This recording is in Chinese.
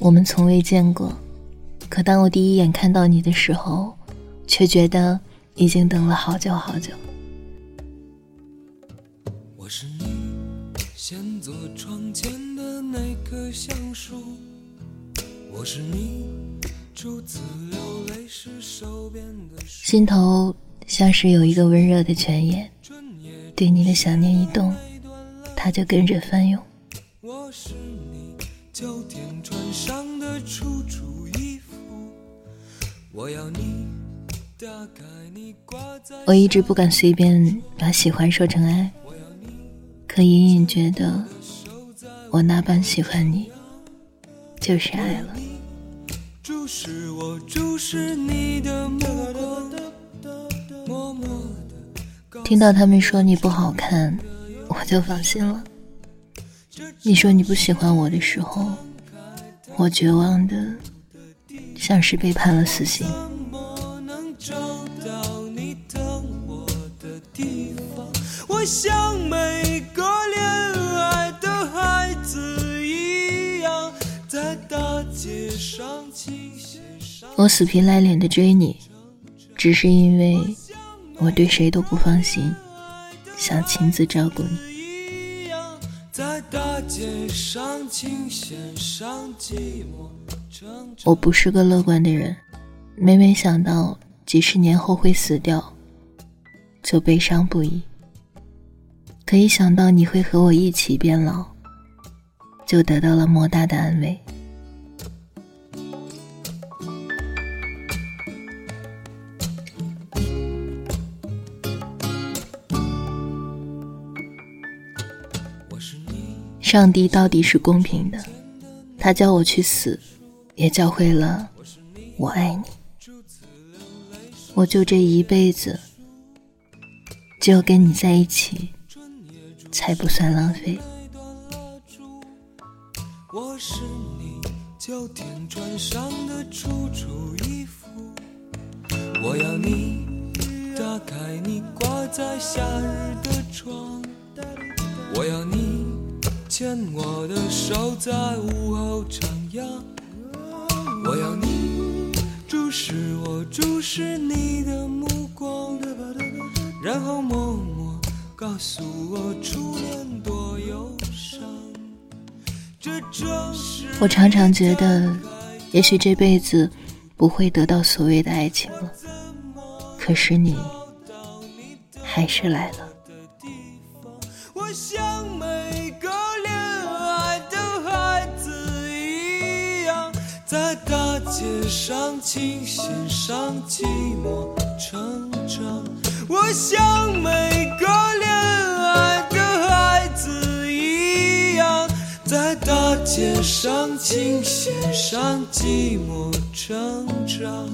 我们从未见过，可当我第一眼看到你的时候，却觉得已经等了好久好久。我是你先坐窗前的那棵橡树，我是你初次流泪时手边的心头像是有一个温热的泉眼，对你的想念一动，它就跟着翻涌。我是你秋天穿上的楚楚衣服，我要你打开你挂在我一直不敢随便把喜欢说成爱，可隐隐觉得我那般喜欢你，就是爱了。注视我，注视你的目光，默默地听到他们说你不好看，我就放心了。你说你不喜欢我的时候，我绝望的像是被判了死刑。我？像每个恋爱的孩子一样，在大街上我死皮赖脸的追你，只是因为我对谁都不放心，想亲自照顾你。在大街上琴弦上寂寞。我不是个乐观的人，每每想到几十年后会死掉，就悲伤不已。可一想到你会和我一起变老，就得到了莫大的安慰。上帝到底是公平的，他叫我去死，也教会了我爱你。我就这一辈子，只有跟你在一起，才不算浪费。我是你秋天穿上的楚楚衣服，我要你打开你挂在夏日的窗，我要你牵我的手在午后徜徉，我要你注视我，注视你的目光，然后默默告诉我初恋多忧伤。这正是我常常觉得，也许这辈子不会得到所谓的爱情了，可是你还是来了。在大街上琴弦上寂寞成长。我像每个恋爱的孩子一样，在大街上琴弦上寂寞成长。